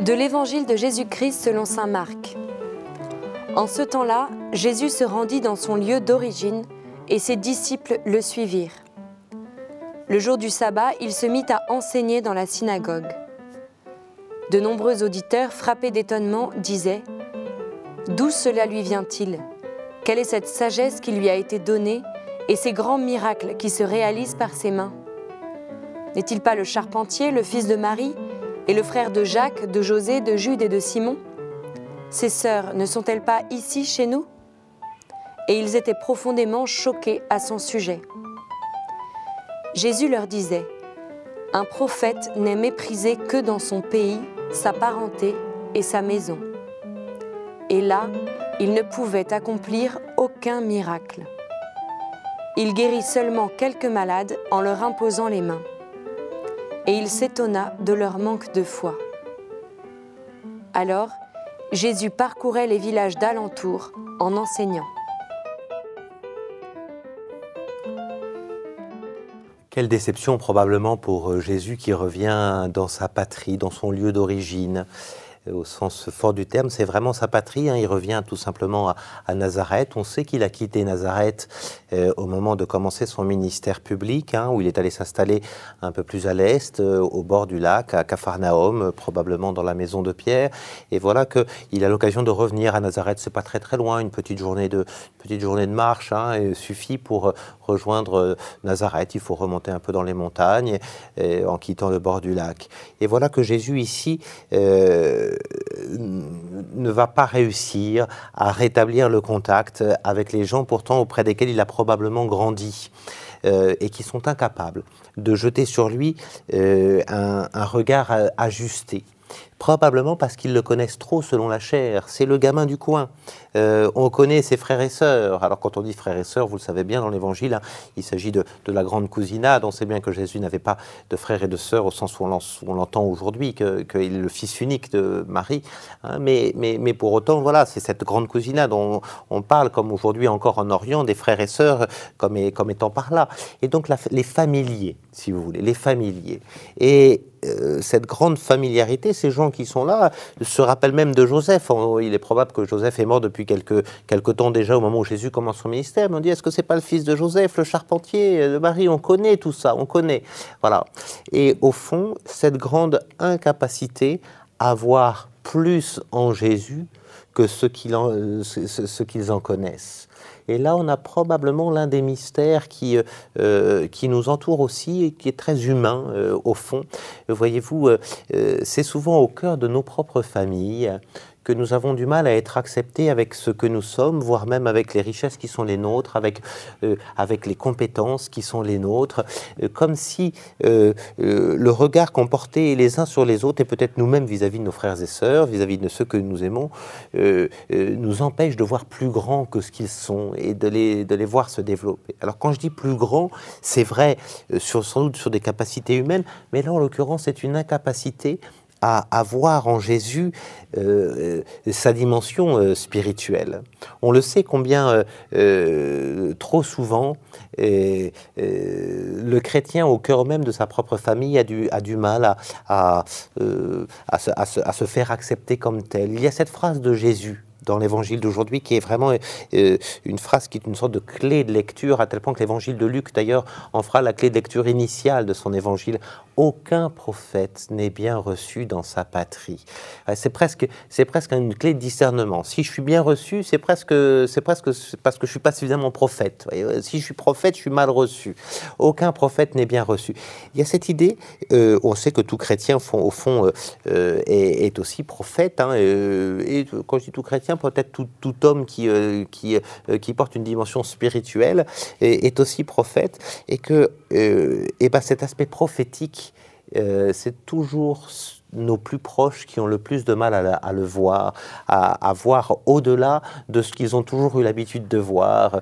De l'Évangile de Jésus-Christ selon Saint Marc. En ce temps-là, Jésus se rendit dans son lieu d'origine et ses disciples le suivirent. Le jour du sabbat, il se mit à enseigner dans la synagogue. De nombreux auditeurs, frappés d'étonnement, disaient ⁇ D'où cela lui vient-il? Quelle est cette sagesse qui lui a été donnée et ces grands miracles qui se réalisent par ses mains? N'est-il pas le charpentier, le fils de Marie, et le frère de Jacques, de José, de Jude et de Simon? Ses sœurs ne sont-elles pas ici chez nous? Et ils étaient profondément choqués à son sujet. Jésus leur disait, Un prophète n'est méprisé que dans son pays, sa parenté et sa maison. Et là, il ne pouvait accomplir aucun miracle. Il guérit seulement quelques malades en leur imposant les mains. Et il s'étonna de leur manque de foi. Alors, Jésus parcourait les villages d'alentour en enseignant. Quelle déception probablement pour euh, Jésus qui revient dans sa patrie, dans son lieu d'origine, au sens fort du terme, c'est vraiment sa patrie. Hein. Il revient tout simplement à, Nazareth. On sait qu'il a quitté Nazareth euh, au moment de commencer son ministère public, hein, où il est allé s'installer un peu plus à l'est, euh, au bord du lac, à Capharnaüm, euh, probablement dans la maison de Pierre. Et voilà qu'il a l'occasion de revenir à Nazareth. C'est pas très très loin, une petite journée de, petite journée de marche hein, suffit pour rejoindre Nazareth. Il faut remonter un peu dans les montagnes en quittant le bord du lac. Et voilà que Jésus ici ne va pas réussir à rétablir le contact avec les gens pourtant auprès desquels il a probablement grandi. Euh, et qui sont incapables de jeter sur lui euh, un, regard ajusté probablement parce qu'ils le connaissent trop selon la chair. C'est le gamin du coin. Euh, on connaît ses frères et sœurs. Alors quand on dit frères et sœurs, vous le savez bien dans l'Évangile, hein, il s'agit de, la grande cousinade. On sait bien que Jésus n'avait pas de frères et de sœurs au sens où on l'entend aujourd'hui, qu'il est le fils unique de Marie. Hein. mais, mais, mais, pour autant, voilà, c'est cette grande cousinade. On, on parle, comme aujourd'hui encore en Orient, des frères et sœurs comme, comme étant par là. Et donc les familiers, si vous voulez, les familiers. Et euh, cette grande familiarité, ces gens qui sont là se rappellent même de Joseph. Il est probable que Joseph est mort depuis quelques, quelques temps déjà au moment où Jésus commence son ministère. Mais on dit est-ce que c'est pas le fils de Joseph, le charpentier de Marie On connaît tout ça, on connaît. Voilà. Et au fond, cette grande incapacité à voir plus en Jésus que ce qu'ils en, en connaissent. Et là, on a probablement l'un des mystères qui, euh, euh, qui nous entoure aussi et qui est très humain euh, au fond. Voyez-vous, c'est souvent au cœur de nos propres familles que nous avons du mal à être acceptés avec ce que nous sommes, voire même avec les richesses qui sont les nôtres, avec, euh, avec les compétences qui sont les nôtres, euh, comme si euh, le regard qu'on portait les uns sur les autres, et peut-être nous-mêmes vis-à-vis de nos frères et sœurs, vis-à-vis de ceux que nous aimons, nous empêche de voir plus grand que ce qu'ils sont et de les, de les voir se développer. Alors quand je dis plus grand, c'est vrai sans doute sur des capacités humaines, mais là en l'occurrence c'est une incapacité à, avoir en Jésus euh, euh, sa dimension euh, spirituelle. On le sait combien trop souvent le chrétien au cœur même de sa propre famille a du, a du mal à, à, à, se, à se faire accepter comme tel. Il y a cette phrase de Jésus dans l'évangile d'aujourd'hui, qui est vraiment euh, une phrase qui est une sorte de clé de lecture, à tel point que l'évangile de Luc, d'ailleurs, en fera la clé de lecture initiale de son évangile. Aucun prophète n'est bien reçu dans sa patrie. C'est presque, presque une clé de discernement. Si je suis bien reçu, c'est presque, presque parce que je suis pas suffisamment prophète. Si je suis prophète, je suis mal reçu. Aucun prophète n'est bien reçu. Il y a cette idée, euh, on sait que tout chrétien, au fond, euh, est, aussi prophète. Hein, et quand je dis tout chrétien, peut-être tout, homme qui, euh, euh, qui, porte une dimension spirituelle est, aussi prophète, et que euh, et ben cet aspect prophétique, c'est toujours nos plus proches qui ont le plus de mal à, le voir, à, voir au-delà de ce qu'ils ont toujours eu l'habitude de voir,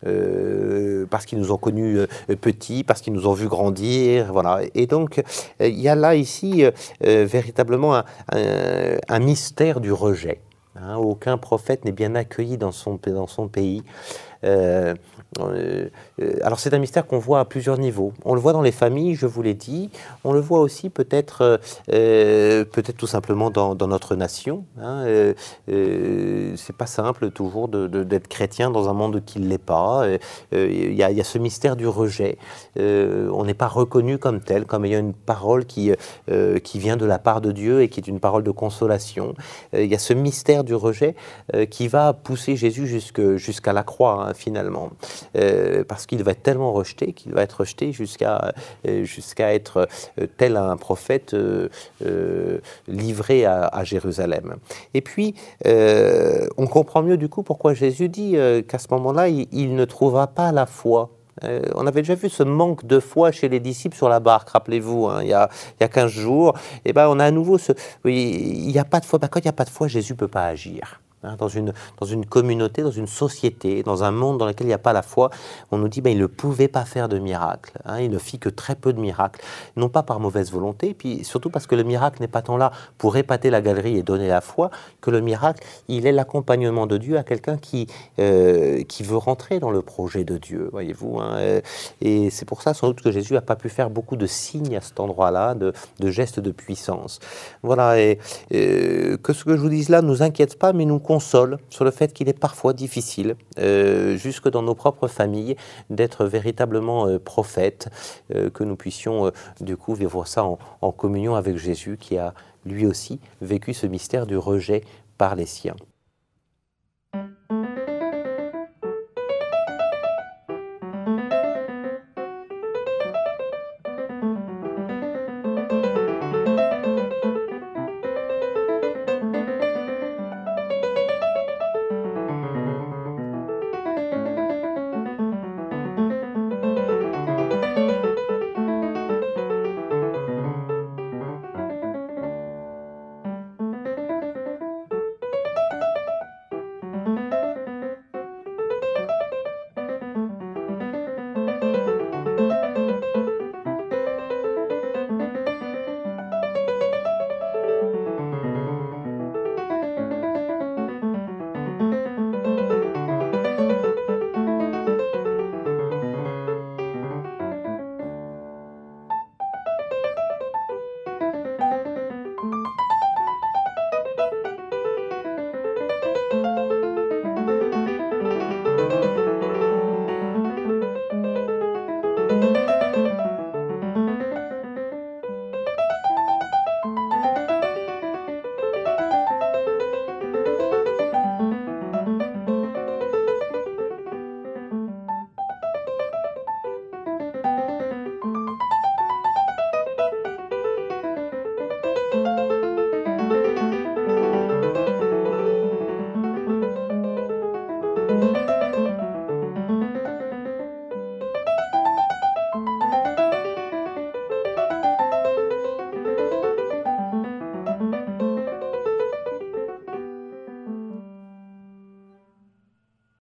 parce qu'ils nous ont connus petits, parce qu'ils nous ont vus grandir, voilà. Et donc, il y a là ici véritablement un, mystère du rejet. Hein, aucun prophète n'est bien accueilli dans son, dans son pays. Alors c'est un mystère qu'on voit à plusieurs niveaux. On le voit dans les familles, je vous l'ai dit. On le voit aussi peut-être, peut-être tout simplement dans, notre nation. Hein. c'est pas simple toujours d'être chrétien dans un monde qui ne l'est pas. Il y, a ce mystère du rejet. on n'est pas reconnu comme tel, comme ayant une parole qui, qui vient de la part de Dieu et qui est une parole de consolation. il y a ce mystère du rejet qui va pousser Jésus jusqu'à la croix, hein, finalement. parce qu'il va être tellement rejeté qu'il va être rejeté jusqu'à jusqu'à être tel un prophète livré à, Jérusalem. Et puis, on comprend mieux du coup pourquoi Jésus dit qu'à ce moment-là, il, ne trouvera pas la foi. on avait déjà vu ce manque de foi chez les disciples sur la barque, rappelez-vous, hein, il, il y a 15 jours. Et ben, on a à nouveau ce. il n'y a pas de foi. Ben, quand il n'y a pas de foi, Jésus ne peut pas agir. Hein, dans, une, dans une communauté, dans une société, dans un monde dans lequel il n'y a pas la foi, on nous dit ben, il ne pouvait pas faire de miracle. Hein, il ne fit que très peu de miracles, non pas par mauvaise volonté, puis surtout parce que le miracle n'est pas tant là pour épater la galerie et donner la foi, que le miracle, il est l'accompagnement de Dieu à quelqu'un qui, euh, qui veut rentrer dans le projet de Dieu, voyez-vous. Hein, et c'est pour ça sans doute que Jésus n'a pas pu faire beaucoup de signes à cet endroit-là, de, de, gestes de puissance. Voilà, et que ce que je vous dise là ne nous inquiète pas, mais nous console sur le fait qu'il est parfois difficile, euh, jusque dans nos propres familles, d'être véritablement euh, prophète, euh, que nous puissions du coup vivre ça en communion avec Jésus qui a lui aussi vécu ce mystère du rejet par les siens.